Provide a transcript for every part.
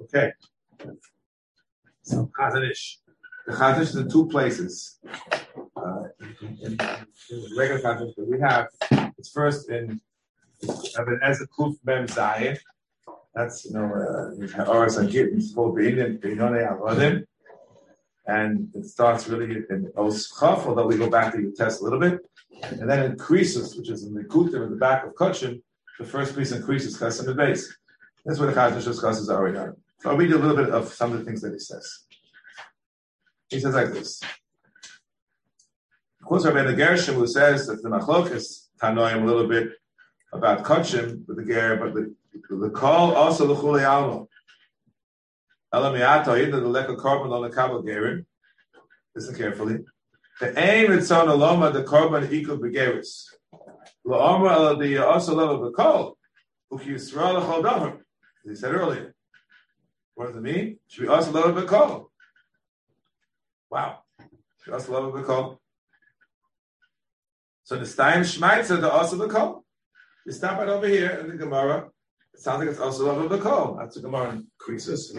Okay. So Chazon Ish. The Chazon Ish is in two places. Uh, in, regular Chazon Ish, but we have it's first in Eben Ezer Kuf Mem Zayin. That's you know uh, Oris Agit. It's called Be'inim Be'inone Avodim, and it starts really in Os Chaf, although we go back to the test a little bit, and then increases, which is in the Kutim in the back of Kutchim. The first piece increases Chesed the base. That's where the Chazon Ish discusses already done. So I'll read a little bit of some of the things that he says. He says like this. Of course, Rabbi Gershom, who says that the machlok is tanoim a little bit about kachim with the ger, but the, the call also the chulei almo. Elamiato, either the leka korban on the kabel gerin. Listen carefully. The aim is on aloma the korban equal begeris. La'omra ala the also level bekol. Uki yisrael l'chol davar. As he said earlier. What does it mean? Should we also a call? Wow. Should also a call? So the Stein Schmeitzer, the also the call. You stop right over here in the Gemara. It sounds like it's also a call. That's the Gemara increases.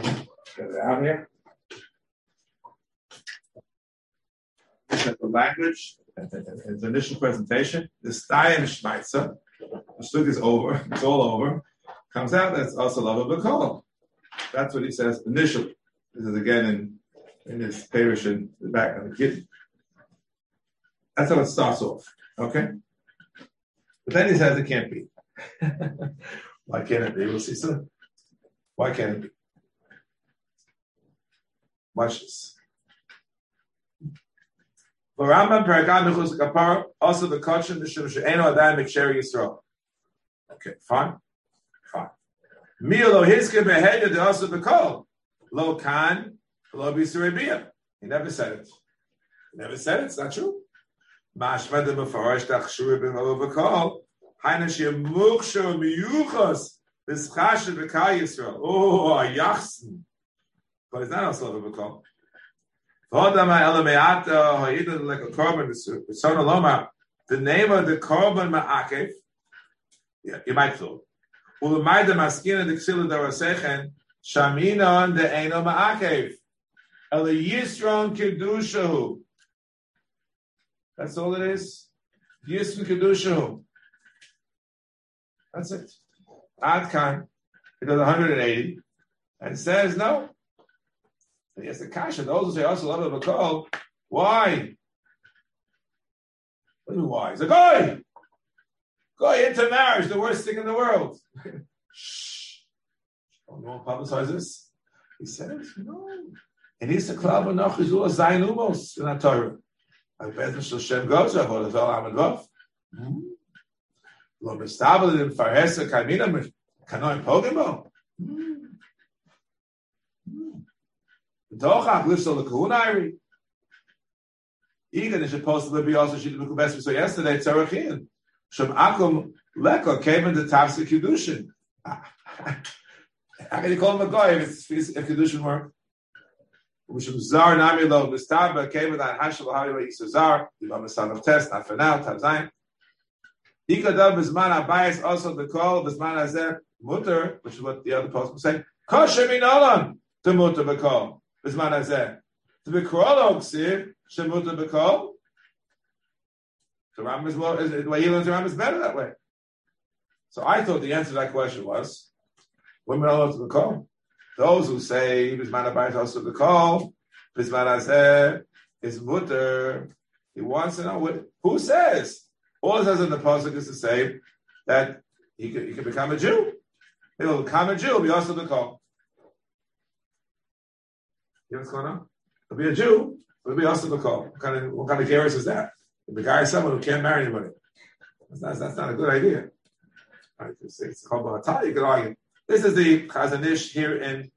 Get it out here. The language, its initial presentation, the Stein Schmeitzer, the stuk is over, it's all over, comes out that's also love a call. That's what he says initially. This is again in in his parish in the back of the kid. That's how it starts off. Okay? But then he says it can't be. Why can't it be? We'll see soon. Why can't it be? Watch this. Rambam Paragam Mechus Kapar also the Kachin Mishum She'eno Adayim Miksheri Yisrael. Okay, fine. fine Milo hiske beheaded also bekol. Lo kan, lo bisurabia. He never said it. He never said it. It's not true. Mashma de mefarash tachshur ben lo bekol. Haina she muksho miyuchos. This chashed bekal Yisrael. Oh, a yachsen. But it's not also a loma. The name of the korban ma'akev. Yeah, you might thought. Ulamaida maskina de ksila darasechen shaminon de eno ma'akev. El yisron kedushahu. That's all it is. Yisron kedushahu. That's it. Adkan. He does 180 and says no. And yes, the kasha. Those who say also love of a. Why? What do why? He's like, "Oi, go into marriage, the worst thing in the world." Shh. Don't want to publicize this. He said, no. And he's a club of noch is all zayin umos in that Torah. I bet Mr. Shem goes, I hold it all Amad Vav. Hmm? Lo mistabel in farhesa kaimina kanoim pogimo. Hmm? Dochach lives on the kahunari. Even is supposed to be also she did the so yesterday tzarachin. Shem akum leko came in the tafsik kedushin. How can you call him a guy if it's if kedushin work? Mishum zar nami lo mistaba came with that hashal lahari wa zar. You have a son of test not for now tav zayin. Ikadav bisman abayis also the call bisman hazeh mutter, which is what the other post say. Kosher minalan to mutter bekol bisman hazeh. To be krolog ksiv shemutter bekol. The Ram is well. The way he learns the Ram is better that way. So I thought the answer to that question was women are allowed to call. Those who say Bisman Abayis also the call, Bisman Azeh is mutter. He wants to know what who says. All it says in the pasuk is to say that he could, he could become a Jew. He'll become a Jew. Be also the. You know what's going on? He'll be a Jew. He'll be also the call. What kind of what kind of is that? The guy is someone who can't marry anybody. That's not, that's not a good idea. It's, called you can argue. This is the Chazon Ish here in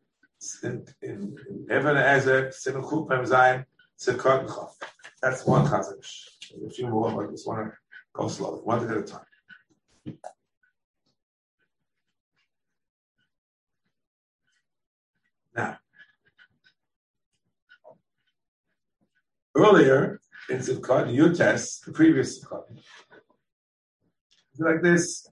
in, in, in Evan Ezer, Simon Chupem Zayin, Simkot Chof. That's one Chazon Ish. A few more, but I just want to go slowly, one at a time. Now, earlier in Sukkot, your test, the previous Sukkot. Like this.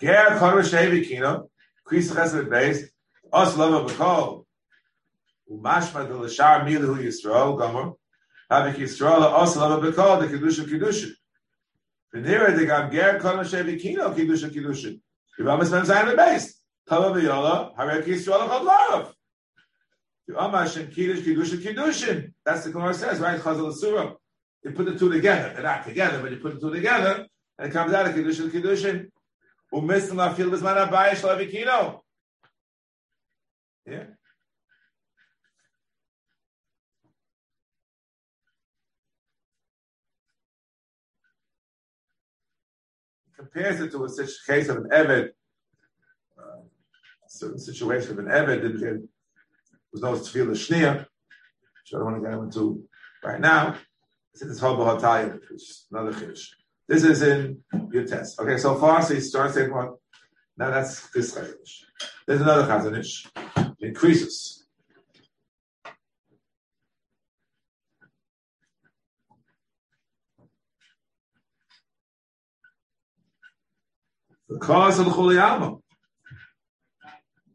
Ger Shevi Kino, Kris Chesed Beis, Os Lava B'Kol, Umashma De L'Shar Milu Yisrael, Gomer, Havik Yisrael, Os Lava B'Kol, the Kedusha Kedusha. V'nira de Gam Ger Shevi Kino, Kedusha Kedusha. Yivam Esmem Zayin Beis, Tava V'Yola, Havik Yisrael, Chod Larav. That's the Gemara says, right? Chazal Surah. You put the two together. They're not together, but you put the two together, and it comes out of Kiddushin Kiddushin. Umislim Afil Bisman Abayish Lavikino. Yeah. Compares it to a case of an Evid, uh, certain situation of an Evid was no tefillah shnia, which I don't want to get into right now. It's in this whole Bahatayim, which is another chiddush. This is in your test. Okay, so far, so he starts saying what? Now that's this chiddush. There's another Chazon Ish. It increases. The cause of the Chuli Alma.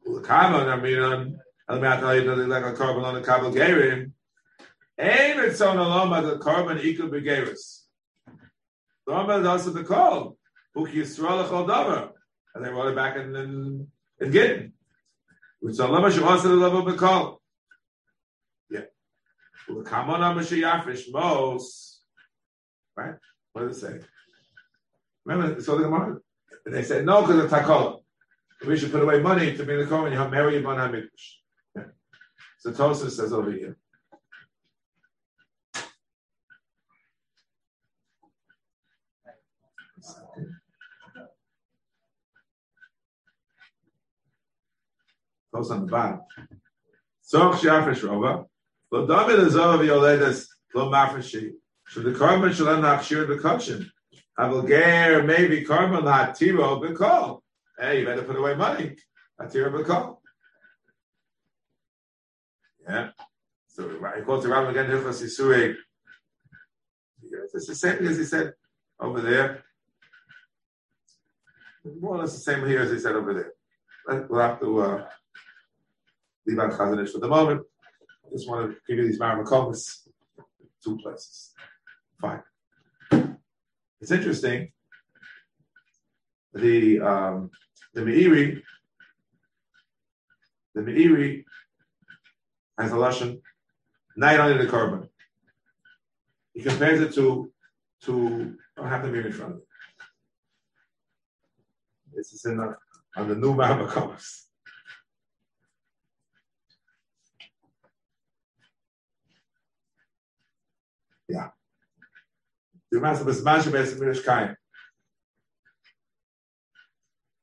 The Kama, I mean, um, al me'atayit like a carbon on a kabel gerim. Ein ritzon aloma the carbon equal begeris. The Rambam is the call. Uk Yisrael echol davar. And they wrote it back in, in, in Gittin. Ritzon aloma shemasa the level bekol. Yeah. Well, the kamon amashiyafish mos. Right? What does it say? Remember, so the Gemara. And they said, no, because of Takola. We should put away money to be the Kohen, you have Mary Ibn HaMikdash. So Tosa says over here. Tosa on the bottom. Soch Shafish Rova. Lo David Azov Yoledas Lo Mafreshi. Should the shall not share the kachin. Avalger maybe carbon not tiro bekol. Hey, you better put away money. Atira bekol. Yeah. So I quote the Rambam again, Hilchos Yisuri. It's the same as he said over there. More or less the same here as he said over there. We'll have to uh, leave out Chazon Ish for the moment. I just want to give you these Maramakomas, two places. Fine. It's interesting. The um, the Meiri, the Meiri has a lashon night under the carbon. He compares it to to I don't have the mirror in front. This is in the, on the new Mahamakamas. Yeah. The master was Masha Besim Mirish Kain.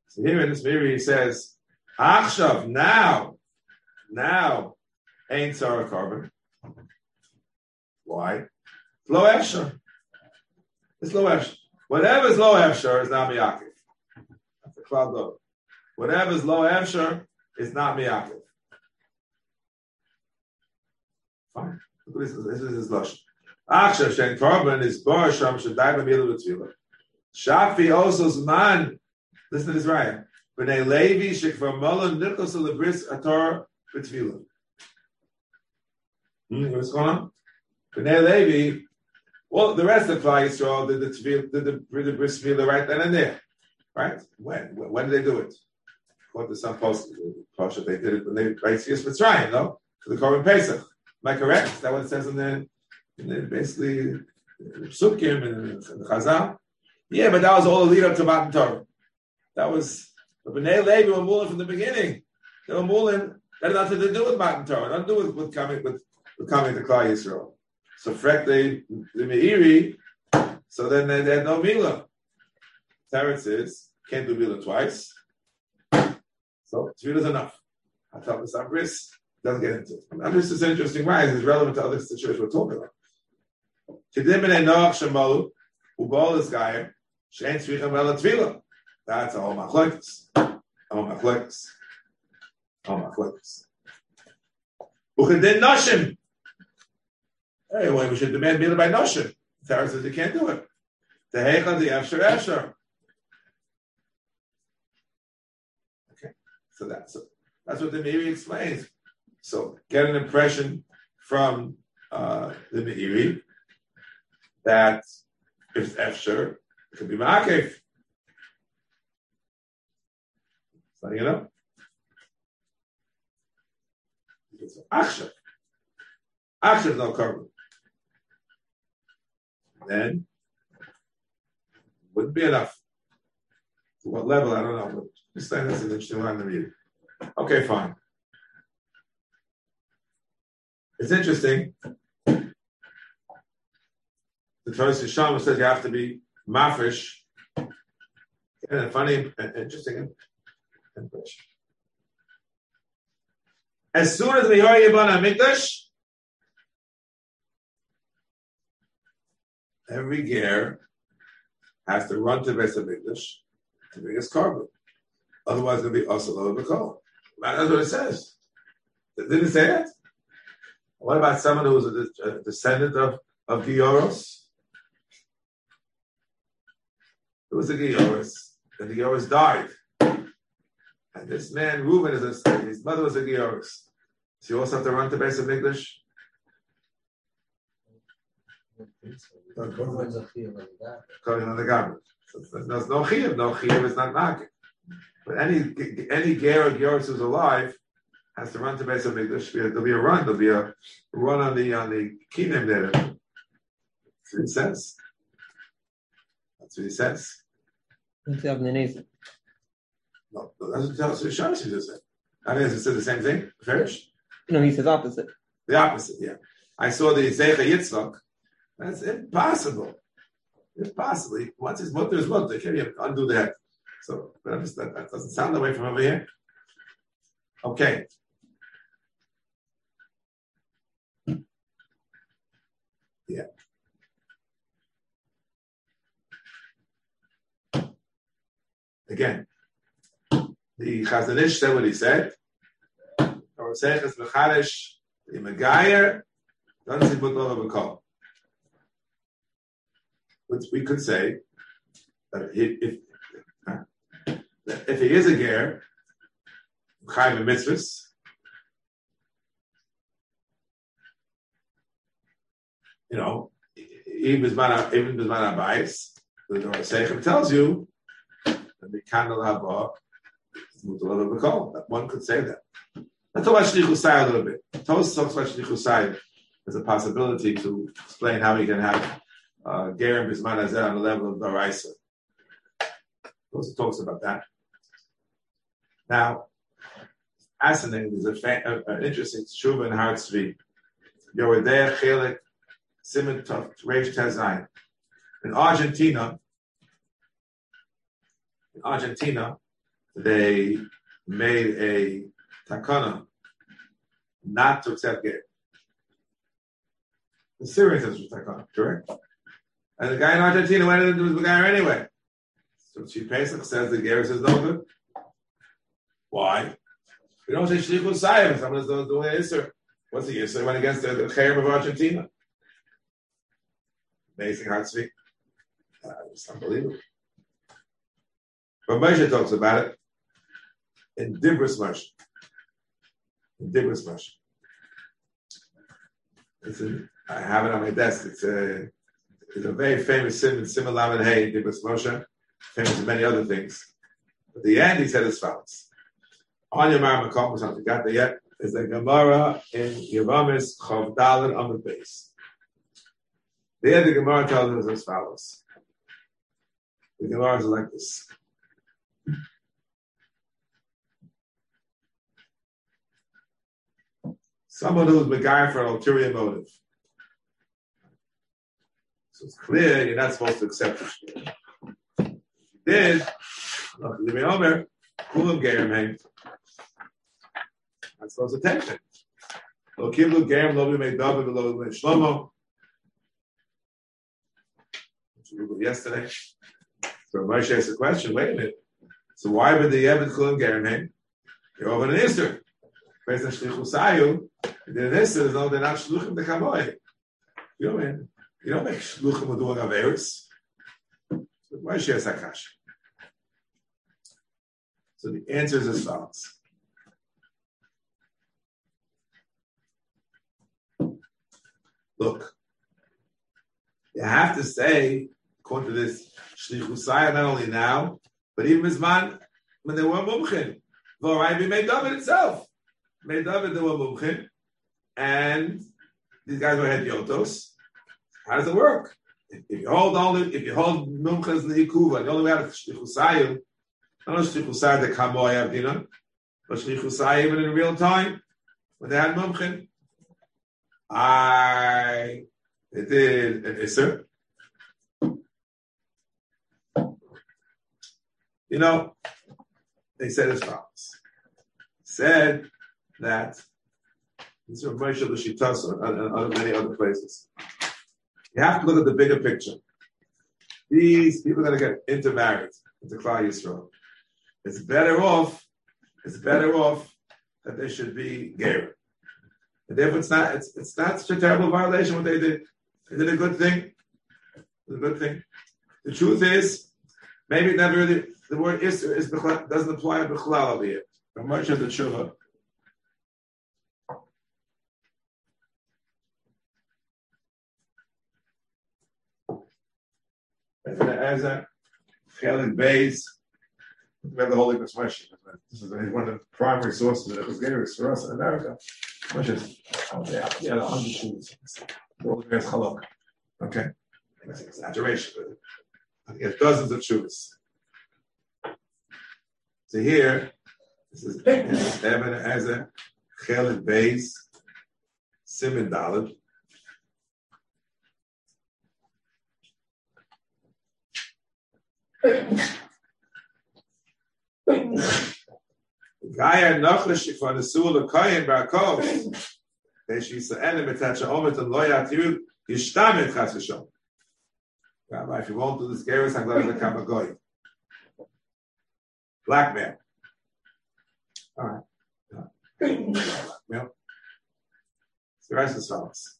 So here in this mirror he says, Achshav, now, now, ain't Sarah carbon. Why? Low Efsher. It's low Efsher. Whatever is low Efsher is not Miyakif. That's a cloud low. Whatever is low Efsher is not Miyakif. Fine. This is, this is his Lashon. Achshav Shen is Bar Sham Shadai B'milu B'tfilah. Shafi also man. Listen to this right. B'nei Levi Shekvar Mullah Nichos Lebris Ator B'tfilah. Hmm, what's going on? Bnei Levi, well, the rest of Klal Yisrael did the tefillah, did the, did the bris milah right then and there, right? When when did they do it? According to some post, they did it when they right Siyas Mitzrayim, no, for the Korban Pesach. Am I correct? Is that what it says in the, in the basically Sukkim and the Chazal? Yeah, but that was all the lead up to Matan Torah. That was the Bnei Levi were mooling from the beginning. They were mooling. That had nothing to do with Matan Torah. Nothing to do with, with coming with coming to Klal Yisrael. So frek the Meiri, so then they, they had no Mila. Teretz is can't do Mila twice. So Tefillah is enough. I tell the Sabris doesn't get into it. This is interesting, right? It's relevant to other situations we're talking about. Kedim and Shemalu, Ubal is Gaia, Shein Tzvichem Ela Tefillah. That's all my machlekes. All my machlekes. All machlekes. Uchedin Nashim. Well, we should demand Mila by Noshim. Torah says you can't do it. The Heichel, the Efsher, Efsher. Okay, so that's that's what the Meiri explains. So get an impression from uh, the Meiri that if it's it could be Ma'akev. Setting it up. It's Achshav. is no carbon. Then wouldn't be enough. To what level? I don't know. But this is an interesting to read. Okay, fine. It's interesting. The Torah Shama says you have to be mafish. And funny, interesting impression. As soon as we hear Yibana Mikdash, every gear has to run to Beis Hamikdash to bring his carbon. Otherwise, it'll be also Bakol. That's what it says. Didn't it say that? What about someone who was a, descendant of, of Gioros? It was a Gioros, and the Gioros died. And this man, Reuben, is a, his mother was a Gioros. So you also have to run to Beis Hamikdash? According to the government. There's no chiyuv. No chiyuv is not market. But any any ger or geros who's alive has to run to Beis Hamikdash. There'll be a run. There'll be a run on the on the kingdom there. That's what he says. That's what he says. No, that's what Shashi just said. I mean, it the same thing? Finish? No, he says opposite. The opposite, yeah. I saw the Zecha Yitzchak. That's impossible. Impossible. Once his mother is mother, can you undo that? So that, that doesn't sound that way from over here. Okay. Yeah. Again, the Chazon Ish said what he said. Or Mecharish, the Megayer, doesn't see call. We could say that if, if, he is a ger, Chaim and mitzvahs, you know, even Bisman even Bisman Abayis, the Seichem tells you that the candle haba is mutal of That one could say that. Let's talk about Shlichusai a little bit. Tos talks about Shlichusai as a possibility to explain how we can have Gerim Bisman Azer on the level of Daraisa. Tos talks about that. Now, fascinating. There's a an interesting tshuva in Har Tzvi. Yoredeh Chelik Simon Reish Tezayin. In Argentina, in Argentina, they made a takana not to accept gay. The Syrians was takana, correct? And the guy in Argentina went into the guy anyway. So Chief Pesach says the Ger says no good. Why? We don't say Shlichus Sayim. Someone's doing the Isser. What's the Isser? Went against the, Cherem of Argentina. Amazing heart speak. Uh, it's unbelievable. But Moshe talks about it in Dibris Moshe. In Dibris Moshe. I have it on my desk. It's a, it's a very famous sim, Simon Lamed Hey, Dibris Moshe, famous in many other things. At the end, he said as follows. On your Mar Makom, which forgot that yet, is the Gemara in Yavamis Chav on the base. There, the Gemara tells us as follows. The Gemara is like this. Someone who's beguiled for an ulterior motive. So it's clear you're not supposed to accept it. If you did, the Omer, Kulam Gerim That's supposed to take. Lo kiblu Gerim, lo b'mei David, lo b'mei Shlomo. Yesterday. So Moshe asked the question, wait a minute. So why would the Yevon Kulam Gerim You're over an Easter. Based on Shlichusayu, the Nisr is no, they're not Shluchim the Kamoy. You don't, you don't make shluchim with averis. Why share sakash? So the answer is as follows. Look, you have to say, according to this shlichusaya, not only now, but even Mizman, when they were mumchin. V'orayim made David itself. Made David, they were mumchin. And these guys were head yotos. How does it work? If, you hold only, if you hold mumchas lehikuva, the only way out of shlichusayim, not only shlichusayim the kamoy avdina, but shlichusayim even in real time, when they had mumchin, I it did an isser. You know, they said as follows. Said that this is Moshe L'Shitas and uh, other uh, uh, many other places. You have to look at the bigger picture. These people are going to get intermarried into Klal Yisrael. It's better off. It's better off that they should be gay. And therefore, it's not. It's, it's not such a terrible violation what they did. They did a good thing. a good thing. The truth is, maybe never really, the word is, is doesn't apply to over here. Much of the tshuva. As a Chelik we have the Holy Expression. This is one of the primary sources of the Chazgeris for us in America, is, oh, yeah, yeah, the hundred shoes. Okay, that's an exaggeration, but I think dozens of shoes. So here, this is Evan as a Chelik base, Simon Dalit. Gaya Nochlish for the Barakov. She said, "Enem etacha omet and loya tiru yishtamit chas v'shom." Rabbi, if you won't do I'm to become a goy. Black man. All right. Well, the rest is follows.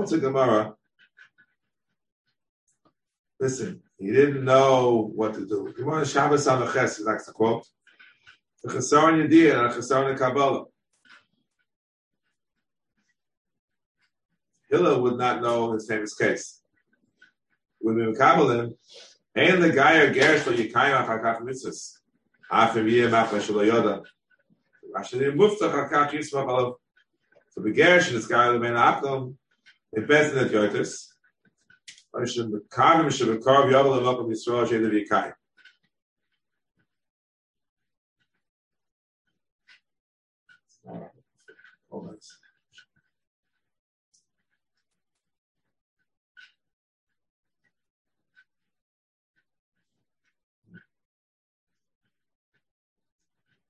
What's a Gemara? Listen, he didn't know what to do. Gemara Shabbos Ches, he likes to quote. The Chesaron Yediyah and the Chesaron Kabbalah. Hillel would not know his famous case. With the Kabbalah, and the guy or Gerish for Yikayim Achakach Mitzvahs. After Yiyah Machma Shelo Yoda. Asher Muftach Achakach Yismach Alav. So the Gerish and this guy, the Ben Aklom, in best that yotis be calm should be carve yavel and welcome Yisrael she the kai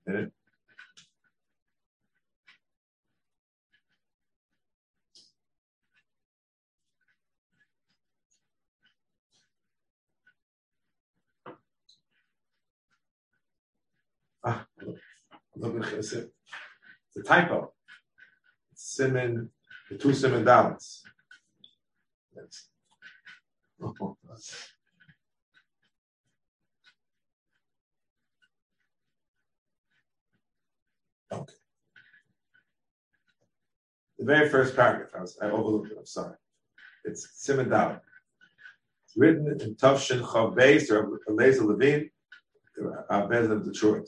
And Ah, look at this. It's a typo. It's Simon, the two Simon balance. That's, okay. The very first paragraph, I, was, I overlooked it, I'm sorry. It's Simon Dalit. It's written in Tavshin Chav Beis or Eliezer Levine, our Bezin of Detroit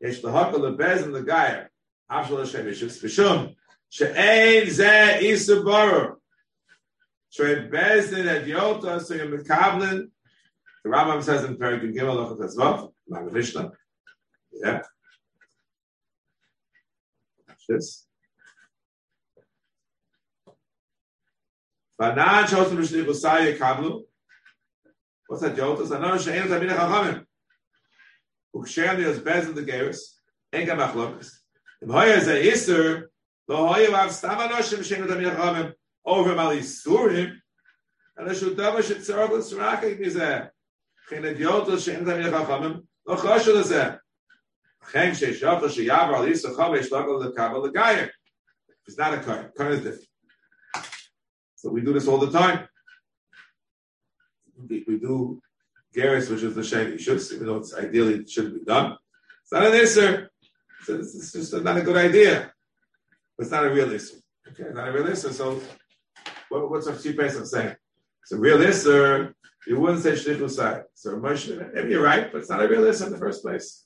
The Gayer. Afshal Hashem Yishus Bishum. She'ein Ze Isa Barer. She'ein Bezdin Et Yota, so you're Mekavlin. The Rambam says in Perik Gimel Lachat Azvav, Mag Mishnah. Yeah. This. Banan Shosim B'Shni Chusay Yekavlu. What's that Yotas? Anon She'ein Tamina Chachamim. Bezel the geris, hoya is a iser, hoya yachamim, over and shudava yotel yachamim, lo choshu. Chem she she yavar al iser le kabal le. It's not a kain. Kain is different. So we do this all the time. We, we do Geras, which is the Shem should even though it's ideally it shouldn't be done. It's not an Isser. It's, it's just not a good idea. But it's not a real Isser. Okay, not a real Isser. So, what, what's cheap person saying? It's a real Isser. You wouldn't say Shlich Usai. So, Moshe, maybe you're right, but it's not a real Isser in the first place.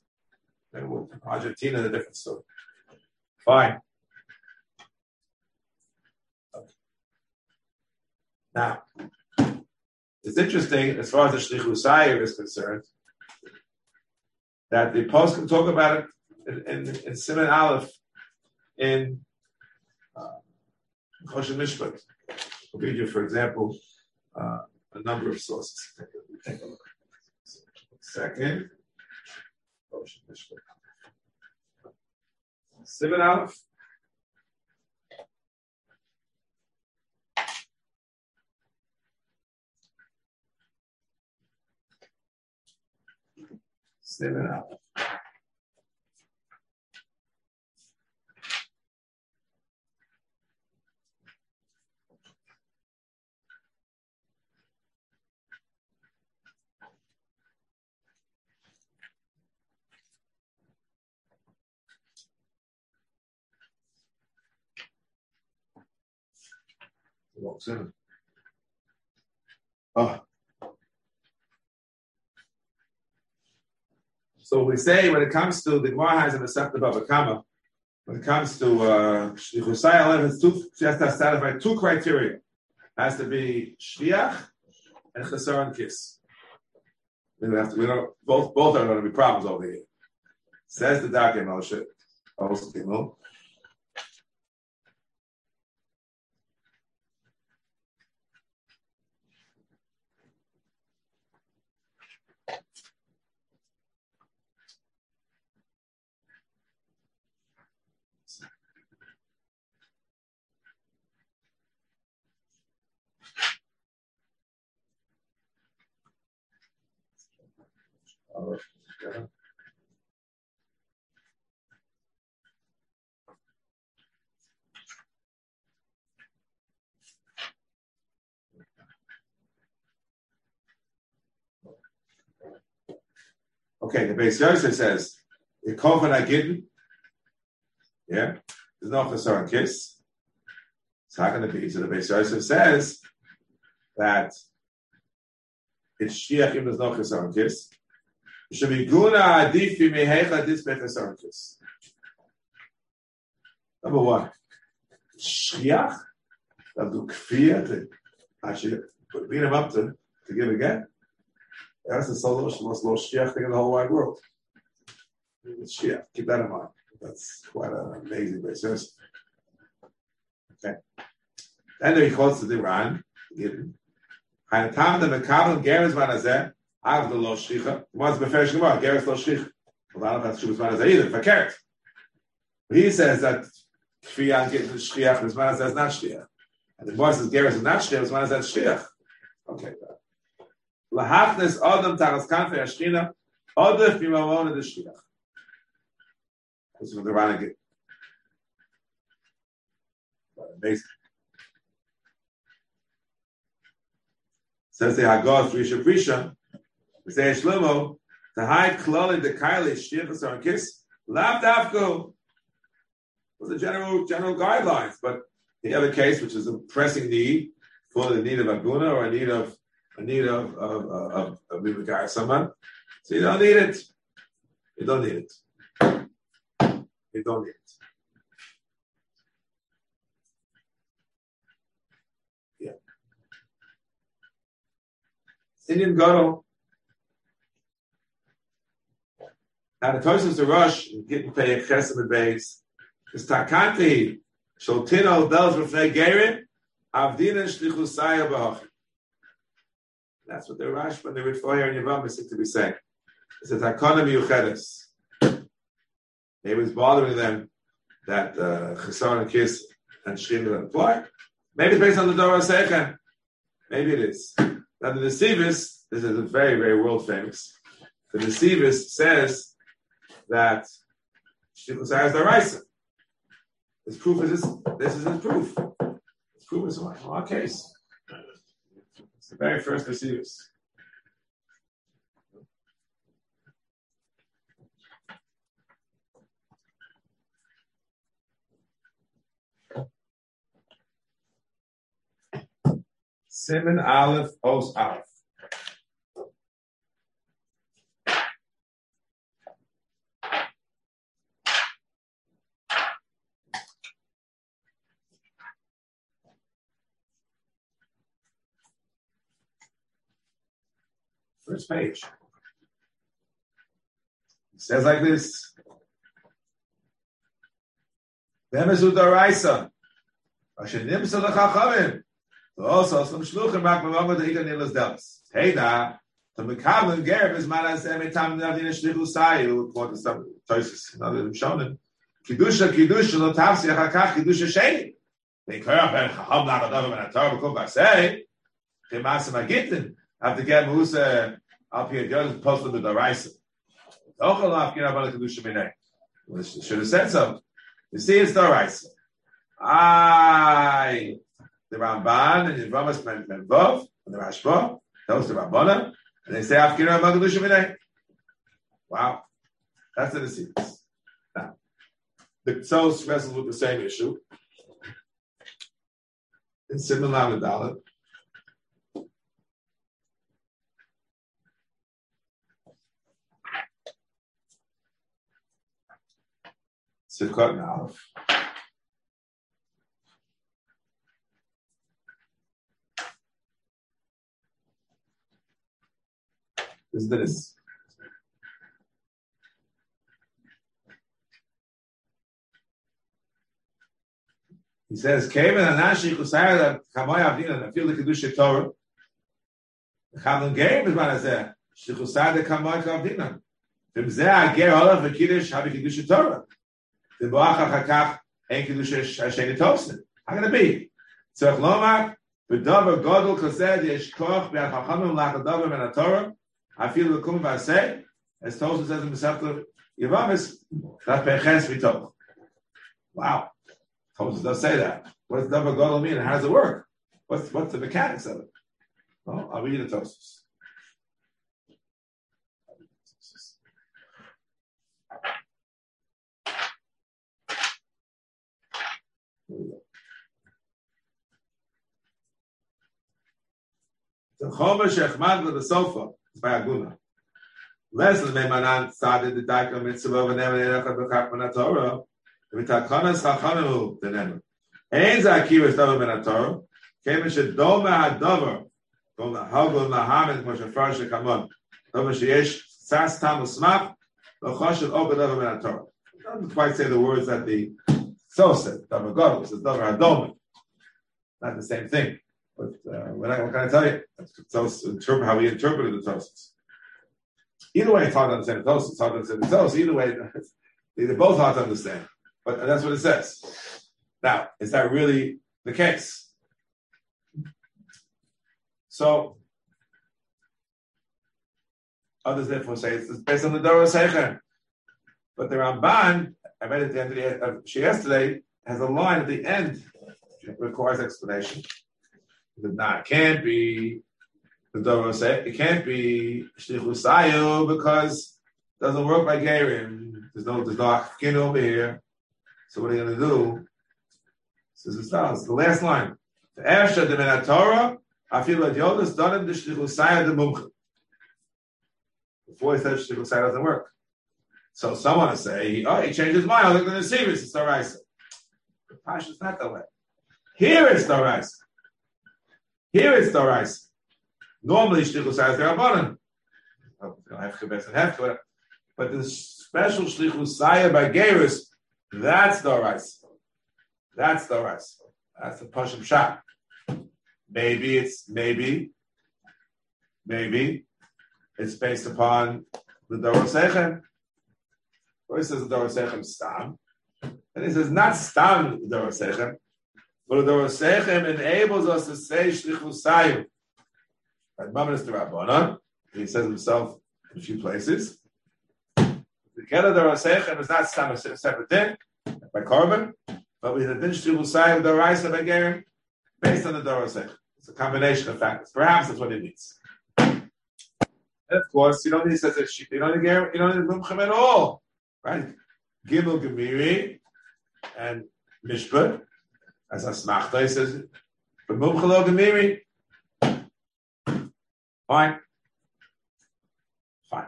And Argentina is a different story. Fine. Okay. Now, it's interesting as far as the Shlichus Sayer is concerned that the post can talk about it in, in, in Simon Aleph in uh, Choshen Mishpat. I'll give you, for example, uh, a number of sources. Take a look. Second, Choshen Mishpat. Simon Aleph. Save it out. Walks in. Oh. So we say when it comes to the Gemara has a Masechta Bava Kama, when it comes to uh, Shlichusai it's two, she has to satisfy two criteria. It has to be Shliach and Chesar Kiss. We don't have to, we don't, both, both are going to be problems over here. Says the Dark Moshe, also Gimel. Okay, the base Yosef says, the Kofan Agidin, yeah, there's no Chasar kiss. It's not going to be. So the base Yosef says that it's Shiach if there's no Chasar kiss. It should be Guna Adif Mehecha Dis Bechasar kiss. Number one, Shiach, that do Kfiyah to actually beat him up to, to give again. That's the solo most most shiach thing in the whole wide world. Shiach. Keep that in mind. That's quite an amazing basis. Okay. Then he quotes the Iran. Hainatam the Mekabel Geras Manazeh Av the Lo Shlicha. What's Beferish Gemara? Geras Lo Shlicha. Well, I don't have choose Manazeh either. Fakert. He says that Kfiyah gets and Manazeh is not Shliach. And the Gemara says Geras is not Shliach, Manazeh is Shliach. Okay. Lahachnes Adam Taras Kanfe Ashkina, Odef Mimamon the Shliach. This is what the Rana get. Amazing. Says the Haggadah Risha Prisha, we say Shlomo, to hide Klali the Kaili Shliachas on Kiss, Lav Dafko was the general general guidelines, but the other case, which is a pressing need for the need of Aguna or a need of a need of of of, of, of someone. So you don't need it. You don't need it. You don't need it. Yeah. Indian Gadol. Now the Tosus to rush and get and paid chesed and base. Is takanti sholtino dels b'fnei gerin avdina shlichusaya b'hachim. That's what the Rash when the Ritfoyer and Yavam seem to be saying. It's a takana miyuchedes. It was bothering them that uh, Chesar and Kiss and apply. Maybe it's based on the Dora Sechem. Maybe it is. Now the Nesivis, this is very, very world famous. The Nesivis says that Shlichus is the Raisa. His proof is this. This is his proof. His proof is in our case. It's the very first Nesivis. Simon Aleph Os Aleph. First page. It says like this. Bemezu Daraisa. Asher nimsa. Also, some shluchim rak mavama the igan nilas. Hey da, the mekavlin gerb is manas emetam nadin shlichu sayu, according to some toises, another shonen. Kidusha kidusha lo tavsi achakach kidusha sheni. They kar ben chacham la gadav ben atar b'kol basei. They masim agitin. Have to get musa up here, just post them with the minay. Should have said so. You see, it's the raisa. I the Ramban and the Ramas Menvov and the Rashba, those the Rabbana, and they say Afkira Magdusha Minay. Wow, that's the Nesivis. Now, the Tzos wrestles with the same issue in similar Dalit. Sivkot now. is this. He says, Kevin Anashi Kusaya that Kamoy Avdina, feel the Kedusha Torah. The Chavlin Geir is said. Shichusaya the Kamoy Avdina. From there, I get all of the Kiddush, have a Kedusha Torah. The Tosin. How can it be? As Tosa says in. Wow, Tosa does say that. What does double godel mean, how does it work? What's what's the mechanics of it? Well, I'll read the Tosus. The chomer shechmad the sofa by aguna. Leslie Meimanan started the daika mitzvah of The erachad b'chak manatora. V'takanas hachanu denenu. Ein ze akira stava manatora. Kemen shedoma hadover. Kol hagol lahamen kmo shefar shekamon. Dover sas tam The L'choshet obed over Torah. Doesn't quite say the words that the so said. Davar gadol says davar adom. Not the same thing. But uh, what, I, what can I tell you? That's interpret how we interpreted the Tosis. Either way, it's hard to understand the Tosis. It's hard to understand the. Either way, they're both hard to understand. But that's what it says. Now, is that really the case? So, others therefore say it's based on the Dora Secher. But the Ramban, I read at the end of the uh, yesterday, has a line at the end which requires explanation. Nah, it can't be the Dora said it can't be Shlichusayu because it doesn't work by Gerim. There's no there's no Achkin over here. So what are you gonna do? Says it starts the last line. The Ersha de Torah I feel like Yodas done in the Shlichusaya the Mumcha. Before he said Shlichusaya doesn't work. So someone will say, oh, he changed his mind. I'm going to see this. It's. The Pasha is not that way. Here it's the Raisa. Here it's the Raisa. Normally, Shlichusaya is the Rabbanan. Hefke, best and. But the special Shlichusaya by Gerus, that's the Raisa. That's the Raisa. That's the Pashim Shah. Maybe it's maybe, maybe it's based upon the Dorosechem. He says the Dorosechem Stam. And he says not Stam Dorosechem, but the Dorosechem enables us to say Shlichusayim. Right, Mammon is the. He says himself in a few places. The Kela Dorosechem is not Stam, a separate thing, by Korban, but we have been Shlichusayim the Raisa Begerim based on the Dorosechem. It's a combination of factors. Perhaps that's what it means. And of course, you don't need such a. You don't need you don't need mumchem at all, right? Gimel Gemiri and Mishpat, as Asmachta he says, but mumchelo Gemiri. Fine, fine.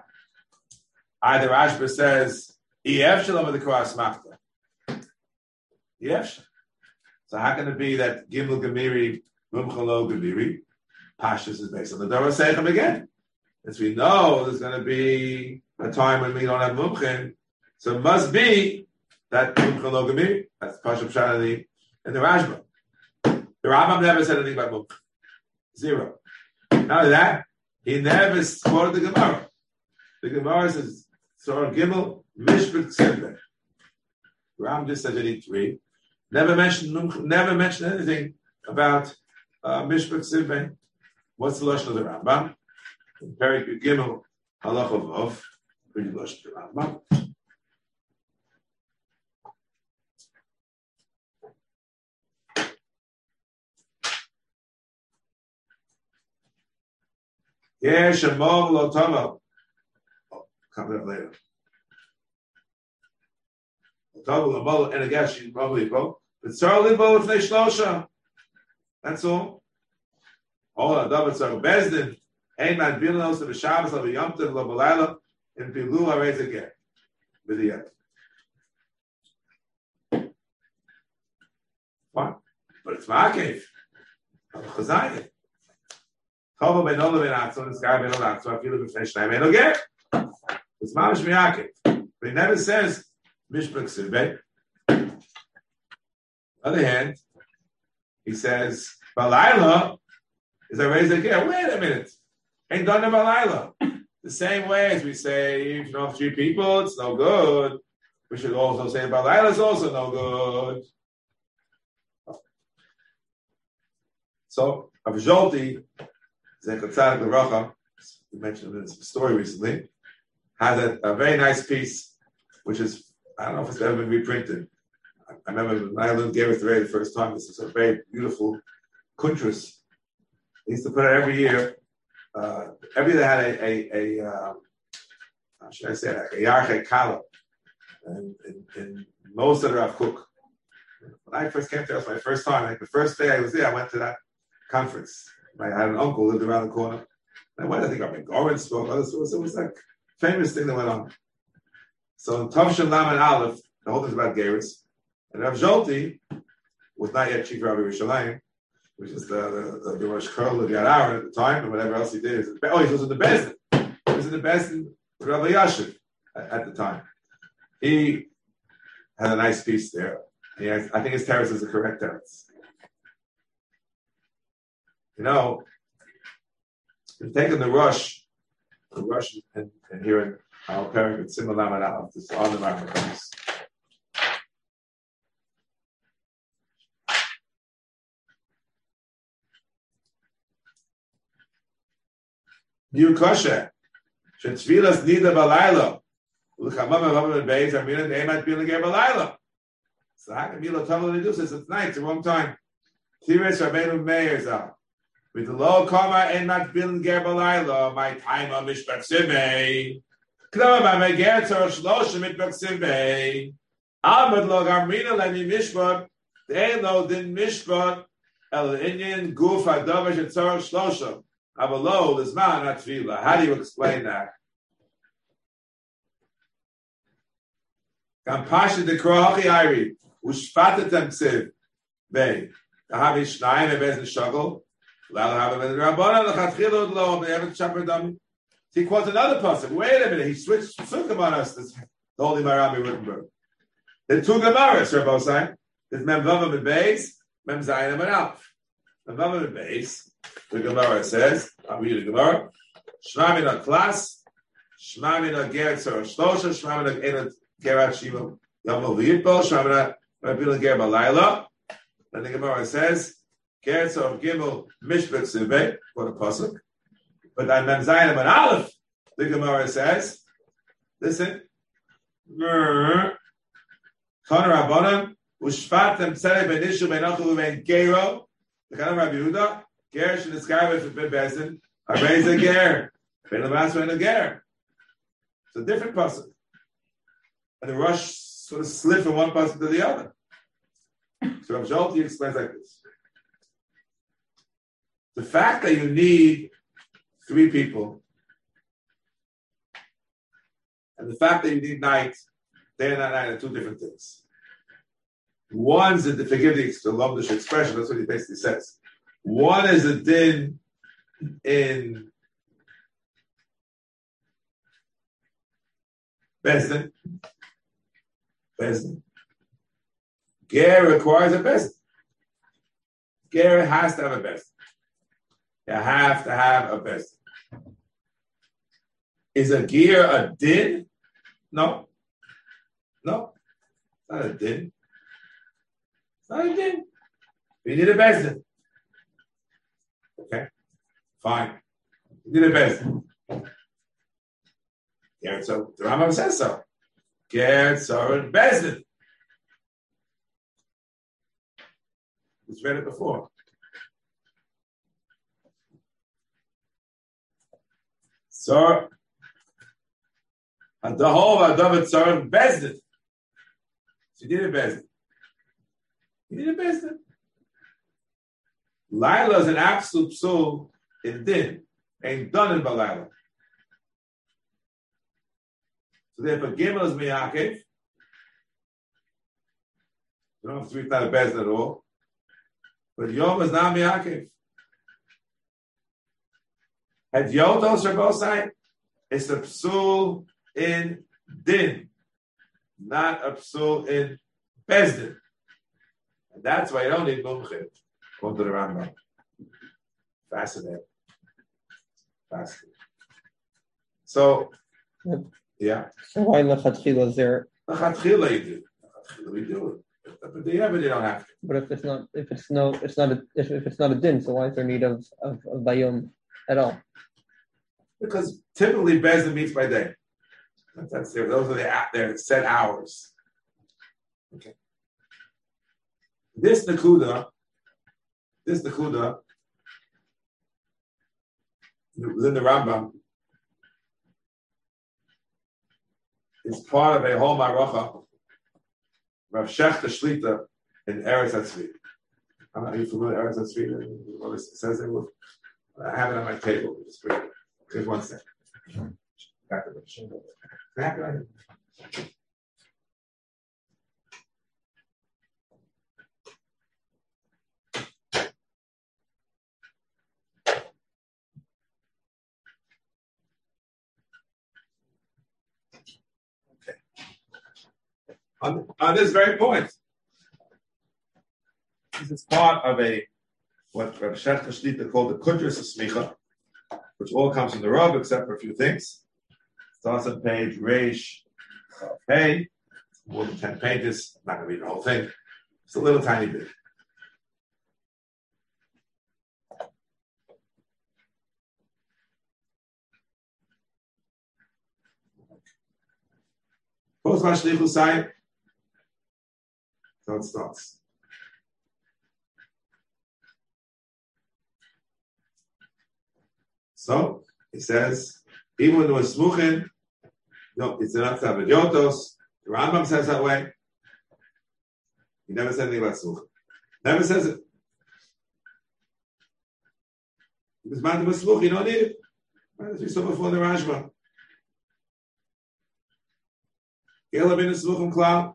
Either Ashba says EF Shalom the Kura Asmachta. EF. So how can it be that Gimel Gemiri Mumchalo Gaviri. Pashas is based on the Dora Seichem again. As we know, there's going to be a time when we don't have Mumchin. So it must be that Gaviri. That's Pashas Pshat in the Rashba. The Rambam never said anything about Mumch. Zero. Not only that, he never quoted the Gemara. The Gemara says, Surah Gimel, Mishpat Tzimbe. Ram just said it three. Never mentioned, never mentioned anything about uh, Mishpat. What's the Lashon of the Rambam? Very Gimel, Halach of. Pretty of the Rambam. Yeah, Shemov lo tamo. Oh, come up later. And again she's probably both. But both if they shlosha. That's all. All the David Sar Bezdin, Ein Man Bilnos of Shabbos of Yom Tov Lo Balayla in Pilu Harez again. The end. What? But it's Ma'akev. Chazayim. Chova ben Ola ben Atzon, this guy ben Ola Atzon, Afilu b'fnei Shnei ben Oger. It's Mamish Ma'akev. But he never says Mishpach Sivbei. On the other hand, he says, Balayla is a raise again. Wait a minute. Ain't done the Balayla. The same way as we say, if you know three people, it's no good. We should also say Balayla is also no good. So, Rav Zolti, Zekotzadik Barucha, we mentioned this story recently, has a, a very nice piece, which is, I don't know if it's ever been reprinted. I remember when I learned Gareth Ray the first time, this is a very beautiful kuntras. He used to put it every year. Uh, every year they had a, a, a uh, how should I say a Yarche Kala in, in, in Mossad HaRav Kook. When I first came there, it was my first time. Like the first day I was there, I went to that conference. I had an uncle lived around the corner. I went, I think I mean, Gorin spoke. Was, it was like famous thing that went on. So Tavshin Lam and Aleph, the whole thing's about Geras. And Rav Zolti was not yet Chief Rabbi Rishalayim, which is the the, the Rosh Kol of Yad at the time, and whatever else he did. Oh, he was in the best. He was in the best with Rabbi Yashiv at, at, the time. He had a nice piece there. He has, I think his terrace is the correct terrace. You know, we've taken the rush, the rush, and, and here in our parent with Simon Laman this on the Marmakas. New kosher. Shetzvilas nida balayla. L'chamam avam and beis amina neimat bilinge balayla. So how can Mila to do this? It's night, it's wrong time. Tiris Rabbeinu Meir zal. With the low comma and not bilinge balayla, my time on mishpat simei. Knama ba meger tzor shlosh mitpat simei. Amad lo gamrina leni mishpat. They know din mishpat. El Inyan Guf Hadavar Shetzarach Shlosha. Avalo Lizman Atfila. How do you explain that? Pasha de. Ushpatatem Ksiv. Bey. Tahavi Shnayim Ebez Nishagol. Lala Hava Ben He quotes another person. Wait a minute, he switched Sukkim on us, this the Holy Marami Wittenberg. The two Gemaras, Rabbi Osai. There's Mem Vavam and Beis, Mem Zayin and Alf. Mem Vavam and Beis, the Gemara says, I'll read the Gemara, Shmamina Klas, Shmamina Ger Tzara Shlosha, Shmamina Enat Gerat Shiva, Yamal V'yitbo, Shmamina Rabbi Ger Balayla. And the Gemara says, Ger Tzara Gimel Mishbet Sivbe, what a pasuk. But on Mem Zayin and Aleph, the Gemara says, listen, Kana Rabbanim, Ushfatem Tzere Ben Ishu Ben Achelu Ben Gero, the Kana Rabbi Yehuda, Ger should describe it Ben Bezin, Areza Ger, Ben Labas Ben Ger. It's a different pasuk. And the rush sort of slid from one pasuk to the other. So Rav Zolti explains like this. The fact that you need three people. And the fact that you need night, day and night are two different things. One's the forgive the, the Lomdish expression, that's what he basically says. One is a din in Besdin. Besdin. Ger requires a Besdin. Ger has to have a Besdin. You have to have a Besdin. Is a gear a din? No. No. It's not a din. It's not a din. We need a bezdin. Okay. Fine. We need a bezdin. Yeah, so the Rambam says so. Get so bezdin. We've read it before. So and the whole Adav Tzarim Bezdin. She did a Bezdin. He did a Bezdin. Lila is an absolute soul in din, ain't done in Balila. So therefore, Gimel is Miyakev. You don't have to read that a Bezdin at all. But Yom is not Miyakev. Had Yotos Rabbosai, it's a psul in din, not a psul in bezdin. And that's why you don't need mumchit. According to the Rambam. Fascinating. Fascinating. So, yeah. So why lechatchila is there? Lechatchila you do. Lechatchila we do it. But the Yemen, you don't have to. But if it's not, if it's no, it's not a, if, if it's not a din, so why is there need of of, of bayom at all? Because typically Bezdin meets by day. That's their, those are the their set hours. Okay. This Nakuda, this Nakuda, within the Rambam, is part of a whole Maracha, Rav Schachter Shlita in Eretz Hatzvi. Are you familiar with Eretz Hatzvi? What it says it? I have it on my table. Just, just one second. Back to the on, on this very point. This is part of a what Rabbi Shech Shlita called the Kudras of Smicha, which all comes from the Rav except for a few things. Starts on page Reish Hey, more than 10 pages. I'm not going to read the whole thing. It's a little tiny bit. So it starts. So it says, even when it was smuchin, no, it's not Yotos. The Rambam says that way. He never said anything about Sukkah. Never says it. It's man you don't need we saw before the Rashba. Gela bin smuchim klal.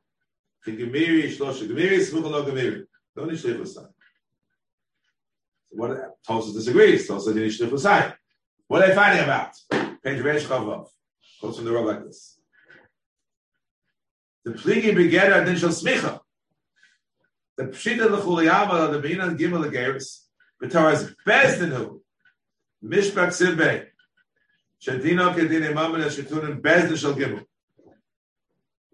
The Gemiri, Shlosha Gemiri, smuchim lo Gemiri. Don't shlichus So what, Tosa disagrees. Tosa didn't shlichus What are they fighting about? Page Resh Chavov. From the Rav like this. The pligi begeder din shel smicha. The pshita l'chuliyama the bina gimel legeris. B'toras bezdinu. Mishpak sibbe. Shadino kedin imam and shetunim bezdin shel gimel.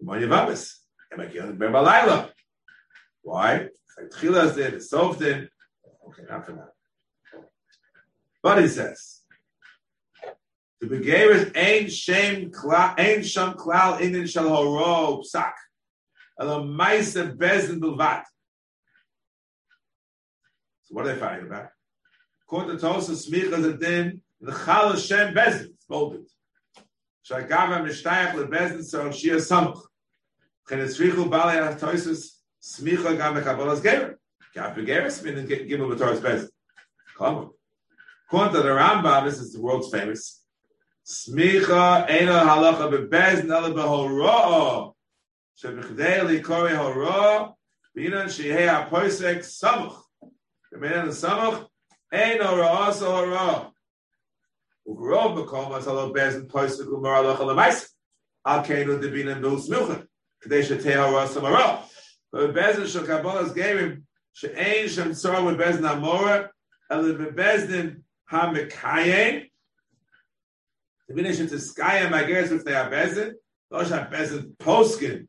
Mon yavamis. Emakil ben balayla. Why? Like Tchilas did, Sov did. Okay, not for that. But he says, the begeris ain't shame ain't sham klal inin shal horo psak. Elo maisa bezin bilvat. So what are they fighting about? According to Tosa, smicha the din the chal Hashem bezin. It's bolded. Shagava mishtayach lebezin so shia samuch. Chen etzrichu bali atoisus smicha gam mekabolas gerim. Gam begeris min gimel b'toras bezin. Come on. According the Rambam, this is the world's famous. Smicha ena halacha bebez nala behoroa. Shebichdei likori horoa. Binan shehei ha-poisek samuch. B'menan samuch. Ein horoa so horoa. Ugrov bekom as halo bezin poisek umar halacha lemaisa. Al keinu debinan bil smucha. Kadei shetei horoa samara. But bezin shel kabbalas gerim. She'ein shem tzor bezin amora. Ele bebezin ha-mekayim. The finish into Skaya guess if they are bezin. Those are bezin poskin.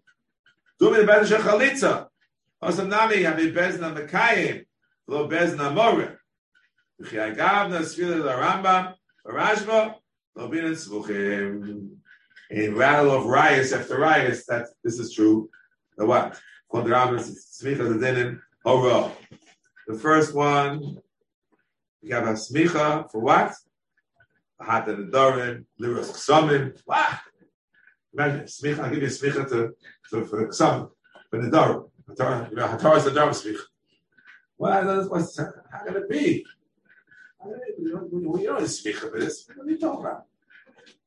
Do me the bezin shel chalitza. Osam nami have a bezin on Mekayim. Lo bezin amore. V'chi agav na sfila the Rambam. Rashba. Lo bin tzvuchim. In rattle of rias after rias, that this is true. The what? Called the Rambam smicha the dinin horo. The first one, we have a smicha for what? Hat the Dorin, Liros Ksamim. Wow. Imagine, smicha, I'll give you a smicha to, to, for Ksamim, for the Dorin. You Hatar is the Dorin smicha. Well, that's what's, how can it be? You don't, you don't smicha for this. What are you talking about?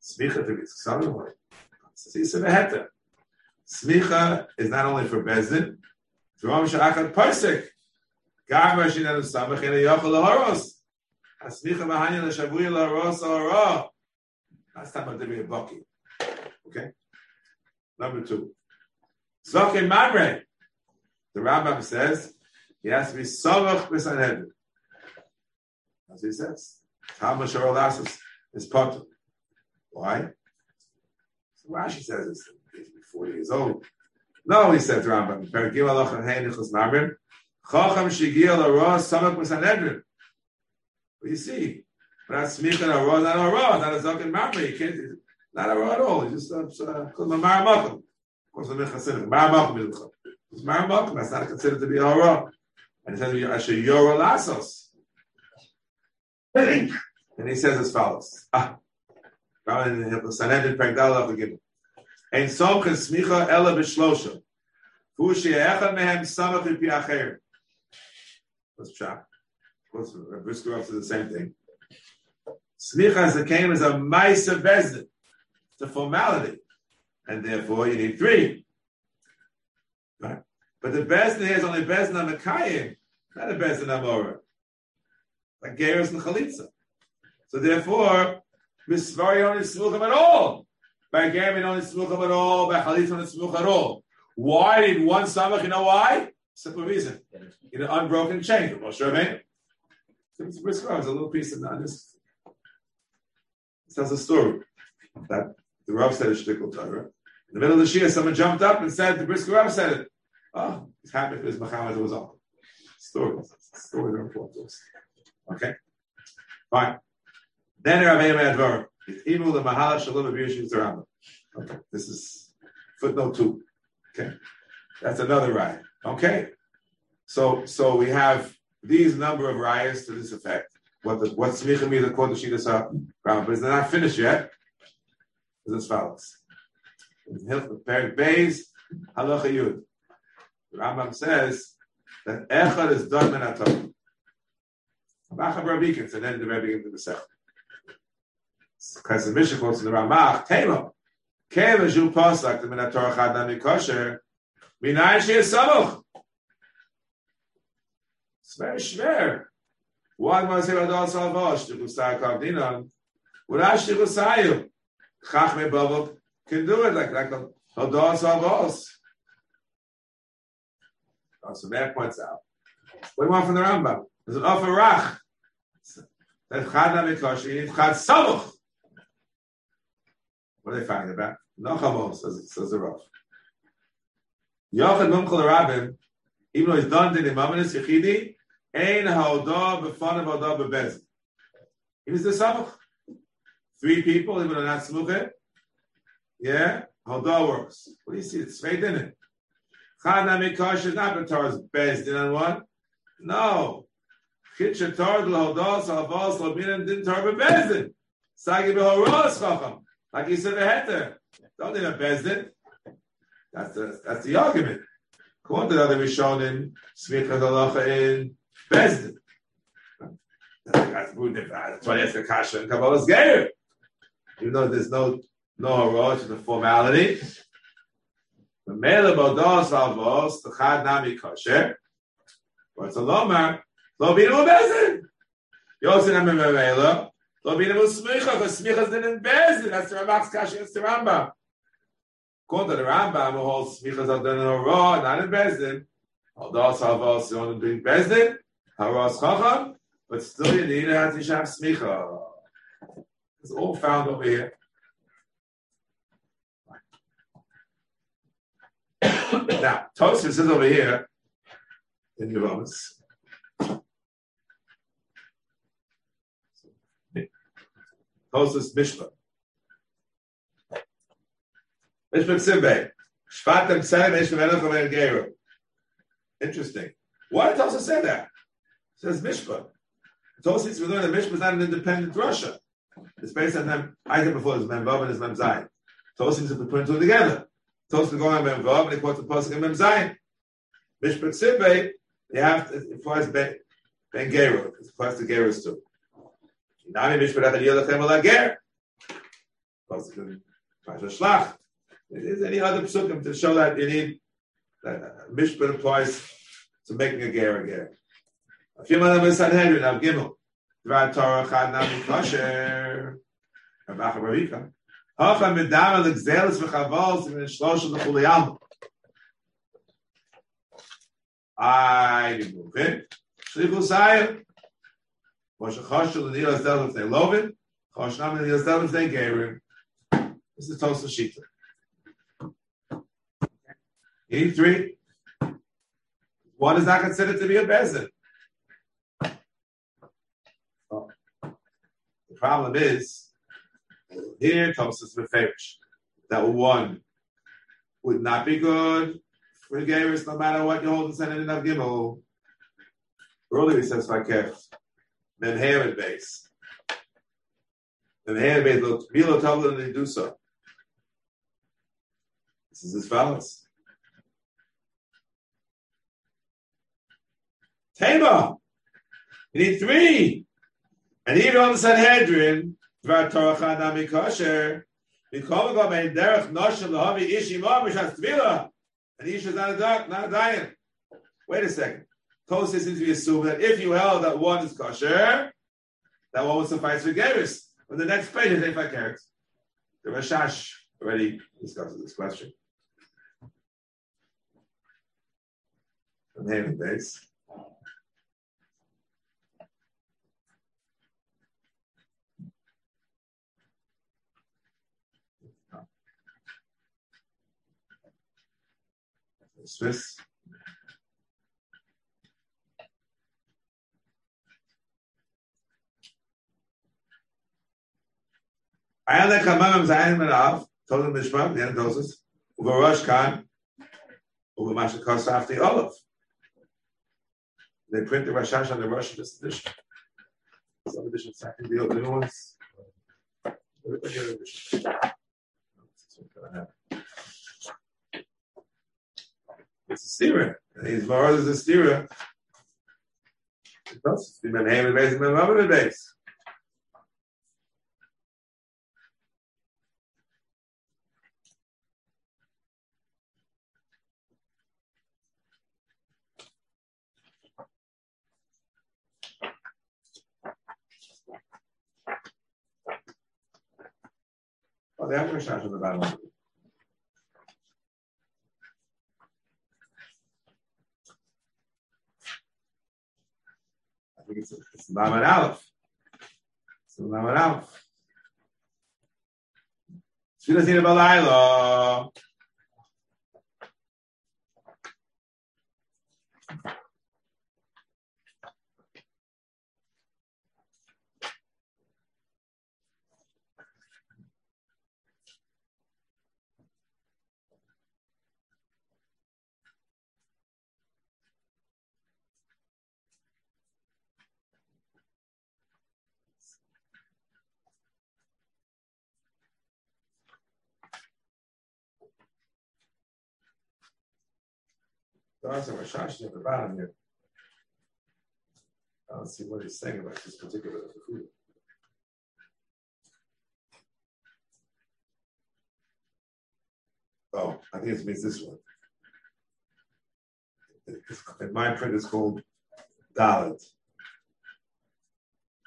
Smicha to be Ksamim? Smicha Smicha is not only for Bezin, Drom Shachat Parsik. Gama Shinan Samach in a Yochel Horos. Asmicha Mahanya Shavuya La Rosa Ra. Last time I did a bucky. Okay. Number two. Zokin Mamre. The Rambam says he has to be Samach B'Sanhedrin. As he says. Talmud Shor Lassus is Potter. Why? So Rashi says it's 40 years old. No, he said Rambam. Pergim Aloch and Heinichus Mamre. Chacham Shigia La Ra Samach B'Sanhedrin. But you see, that's smicha a raw, not a raw, not a zaken mamre. You can't, not a raw at all. It's just uh, called a maramakum. Of course, the mincha maramakum is It's maramakum. That's not considered to be a raw. And it says asher yora lasos. And he says as follows. Ah, in Sanhedrin the Gimel. Ein som kan smicha ela b'shlosha. Fu she'echad mehem samach v'pi acher. What's pshat? course, Brisker says the same thing. Smicha as a came as a Maisa Bezdin. It's a formality. And therefore you need three. Right? But the Bezdin here is only Bezdin on Mekayim, not a Bezdin Amora. Like Geras and Chalitza. So therefore, Misvari only Smuchim at all. By Gerim only Smuchim at all. By Chalitza only Smuch at all. Why did one Samach, you know why? Simple reason. In an unbroken chain. Moshe Rabbeinu. It's a little piece of that. This, tells a story that the Rav said a shtickle Torah. In the middle of the Shia, someone jumped up and said, the Brisker Rav said it. Ah, oh, he's happy because Muhammad was on. Stories. Stories are important to us. Okay? Fine. Then Rav Eimei Advar. Imu the Mahala Shalom of Yeshua Okay, this is footnote two. Okay, that's another ride. Okay, so so we have these number of riots to this effect. What the what smicha means according to Shita Rambam, but it's not finished yet. It's as follows. Perik Beis Halacha Yud. Rambam says that Echad is done minatov. Machab Rabikins, and then the Rebbe into the second. Because the Mishnah quotes in the Ramach, Tema, Keva Ju Pasak, the Minator Chad Nami Kosher, Minayin Shia Samuch. It's very schwer. One was here Adol Salvosh, the Gusar Kavdinon, Urash the Gusayu. Chachme Bavel can do it like, like Adol Salvosh. Oh, so that points out. What do you want from the Rambam? There's an offer rach. That chad namikosh, you need chad samuch. What are they fighting about? No chamos, says, says the Rav. Yochad mumchol rabim, even though he's done in imaminis yichidi, ein haodah b'fanav haodah b'bez. He was the samuch. Three people, even though not smuche. Yeah, haodah works. What do you see? It's straight in it. Chad namikosh is not b'torah's bezdin on one. No. Chitcha Torah l'hodos havos l'binin din Torah bebezdin. Sagi b'horos chacham. Like he said, a heter. Don't need a bezdin. That's the, that's the argument. According to the other Rishonim, smicha halacha in bezdin. That's why that's the kasha and Kabbalah's geir. Even though there's no no horosh, it's a formality. The mele bodos avos, the chad nami kosher. But it's a lomar, lo binu bezin. Yosin am memela, lo binu smicha, because smicha is in bezin. That's the Ramach's kasha, it's the Rambam. According to the Rambam, who holds smicha is done in a not in bezin. Although savos is only doing bezin, haros chacham, but still you need to have smicha. It's all found over here. now, Tosfos is over here in Yevamos. Tosfos Mishpah. Mishpah Simbe. Shvatim and Geru. Interesting. Why did Tosfos say that? Says Mishpah. Tosfos we learn that Mishpah is not an independent Russia. It's based on them. I said before, it's Mem Vav and it's Mem Zayin. Tosfos is put two together. Tosfos going on Mem Vav and he quotes the Pasuk in Mem Zayin. Mishpah Simbe you have to, it applies Ben, ben Geru. It applies to Gerus too. Nami Mishpat Echad Yelachem Ala Ger. Pasha Shlach. Is any other psukim to show that you need that Mishpat applies to making a Ger a Ger. I it. Shlichus Hayim. Moshe Choshel and Nilas Delif they Lovin. Choshnam and Nilas Delif they Gerim. This is Tosa Shita. Eighty three. What is not considered to be a bezin? Oh. The problem is here Tosa Meferish that one would not be good for Geras, no matter what you hold the Senate in of Gimel. Earlier he says Fakef. Haman base. Haman base Milo Tabla and they do so. This is as follows. Tema. You need three. And even on the Sanhedrin, Dvar Torah Chanami Kosher, Mikol Gomein Derech Noshel Lahavi Ishimah Mishas Tvila. And Isha is not a, duck, not a diet. Wait a second. Tosis seems to be assumed that if you held that one is kosher, that one would suffice for Geris. But the next page is Eifa carrots. The Rashash already discusses this question. From Haven base. Swiss. Ayala Kamam Zayin Manav, told him Mishpah, the end of Tosis, over Rosh Khan, over Masha Kosaf, the. They print the Rashash on the Russian edition. Some edition, second the new ones. It's a stira. His Mara is a stira. Das, wie beim Himmel base, beim Himmel base. Oh, they have a shot on the bottom. Think it's, it's Lamed Aleph. Lamed Aleph. Tina Balayla. There's a Rashashi at the bottom here. I don't see what he's saying about this particular food. Oh, I think it means this one. In my print, it's called Dalit.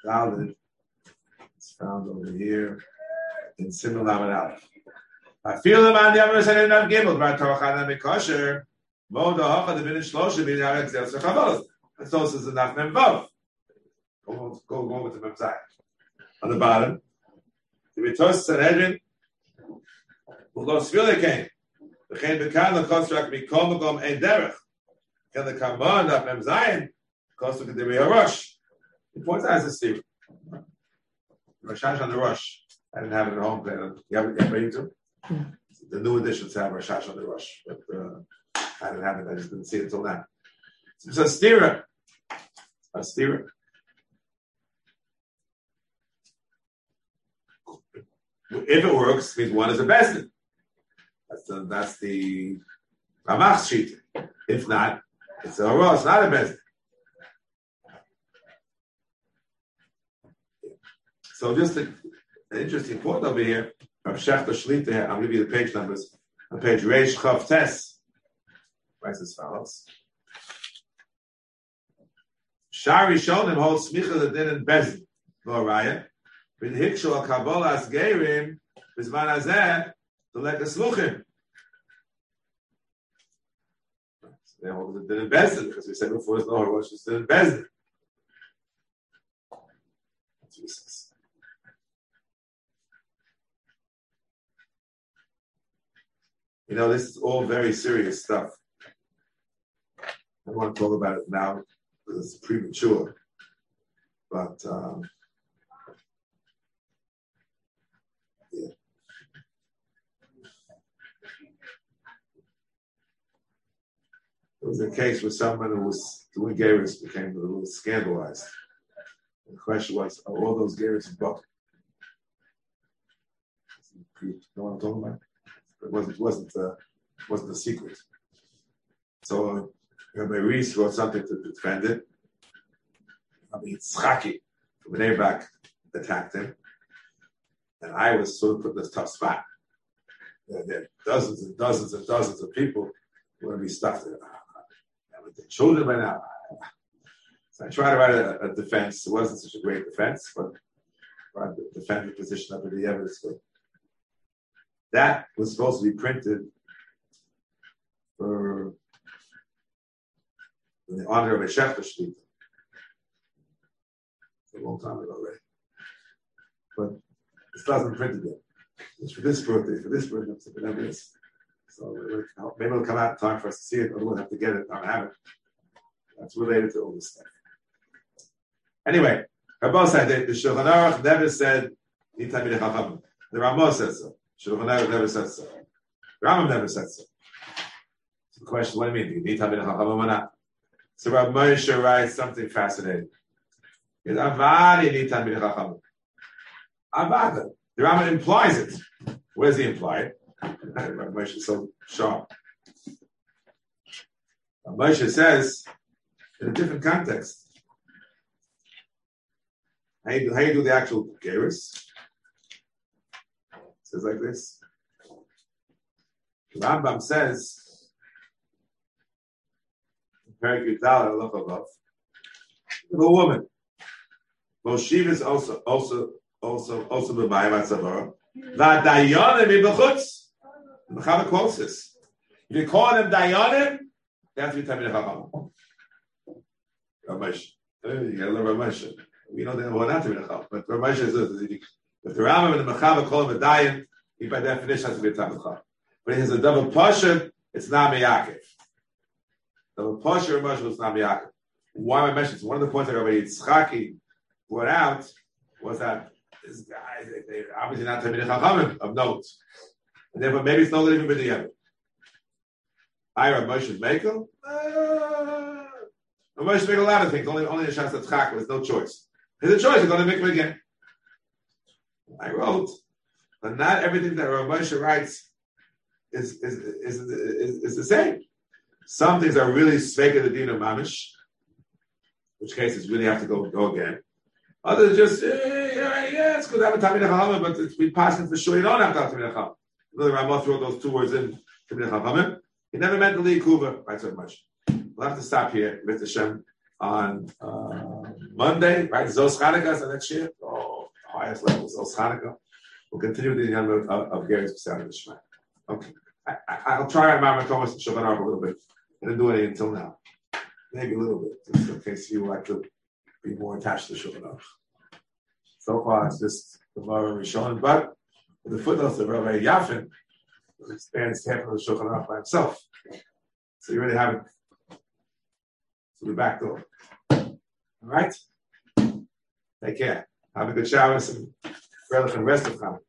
Dalit is found over here in Simon Lamed Aleph. I feel the man the other side of Gimel, but Torah Mikosher. Moda Hacha the Vinish Shlosha Bin Yarek Zel Shechavalos. And so is enough Mem Vav. Go go go with the Mem Zayin. On the bottom, the Vitos Sanhedrin go Svile came. The Chen Bekan the construct Mikom Magom Ein Derech. Can the Kamban of Mem Zayin the Real Rush. He points out as a. Rashash on the Rush. I didn't have it at home. You have it, you have it? The new editions have Rashash on the Rush. But, uh, I didn't have it. I just didn't see it until now. So it's a stira. A stira. If it works, means one is a bezdin. That's the that's the Ramach sheet. If not, it's a Hora, it's not a bezdin. So just a, an interesting point over here. Schachter Shlita, I'll give you the page numbers. On page Reish Chav Tes, writes as follows. Shari Shonim holds smicha the din and bezin. Lo raya. Bin hikshu al kabbalah as hazeh to let the sluchim. They hold din and bezin because we said before it's no rosh it's din and bezin. Says. You know, this is all very serious stuff. I don't want to talk about it now because it's premature. But um, yeah. There was a case where someone who was doing Gavis became a little scandalized. The question was, are all those Gavis in book? You know what I'm talking about? It wasn't wasn't uh, wasn't a secret. So Rabbi Reese wrote something to defend it. I mean, Tzchaki from Bnei attacked him, and I was sort of put in this tough spot. There, are dozens and dozens and dozens of people who want to be stuffed. With the children by now. So I tried to write a, a, defense. It wasn't such a great defense, but I tried to defend the position in the evidence. That was supposed to be printed for in the honor of a Schachter Shlita. a long time ago already. But it doesn't print yet. It's for this birthday, for this birthday, it's for this. So maybe it'll come out in time for us to see it, or we'll have to get it, or have it. That's related to all this stuff. Anyway, Rabbi said the Shulchan Aruch never said The Ramah says so. Shulchan Aruch never said so. Rambam never said so. So the question, what do you mean? Do you need Tamid Chachamim or not? So Rabbi Moshe writes something fascinating. Avada. The Rambam implies it. Where's he implied? Rabbi Moshe is so sharp. Rabbi Moshe says, in a different context, How you do, how you do the actual Geras? says like this. The Rambam says, very good dollar, look above. The woman. Moshiv is also also also also b'mayim atzavara. V'dayanim ibachutz. The Mechaber quotes this. If you call them dayanim, they have to be tamid chacham. Ramesh, you gotta learn Ramesh. We know that were not tamid chacham, but Ramesh is if the Rambam and the Mechaber call him a dayan, he by definition has to be a tamid chacham. But he has a double portion. It's not meyakev. The Pasha Ramesh was not meyakev. Why am I mentioning? One of the points that Rabbi Yitzchaki brought out was that this guy, they, obviously not Talmidei Chachamim of note. And therefore, maybe it's not living with the other. I Rav Moshe Mekel. Uh, Moshe make a lot of things. Only only a Shas Tzchak was no choice. There's a choice. You're going to make it again. I wrote, but not everything that Rav Moshe writes is is, is, is, is the same. Some things are really Sveka the din of Mamish, which cases really have to go go again. Others just, eh, yeah, yeah, it's good to have a Tamid but it's be passing for sure you don't have to have Tamid. The Ramah wrote those two words in Tamid Chachamim. He never meant to leave Kuva, right so much. We'll have to stop here, with Hashem, on uh, Monday, right? Zos Chanukah, so next year. Oh, highest level, Zos Chanukah. We'll continue with the young of, of, of Gary's Pesach. Okay. I, will try Mama Thomas and Shabbat a little bit. Didn't do anything until now. Maybe a little bit, just in case you like to be more attached to Shulchan So far, it's just the Gemara Rishon, but with the footnotes of Rabbi Yafin expands half of the Shulchan by himself. So you really haven't. So we're back door. All right? Take care. Have a good shower and and rest of Hanukkah.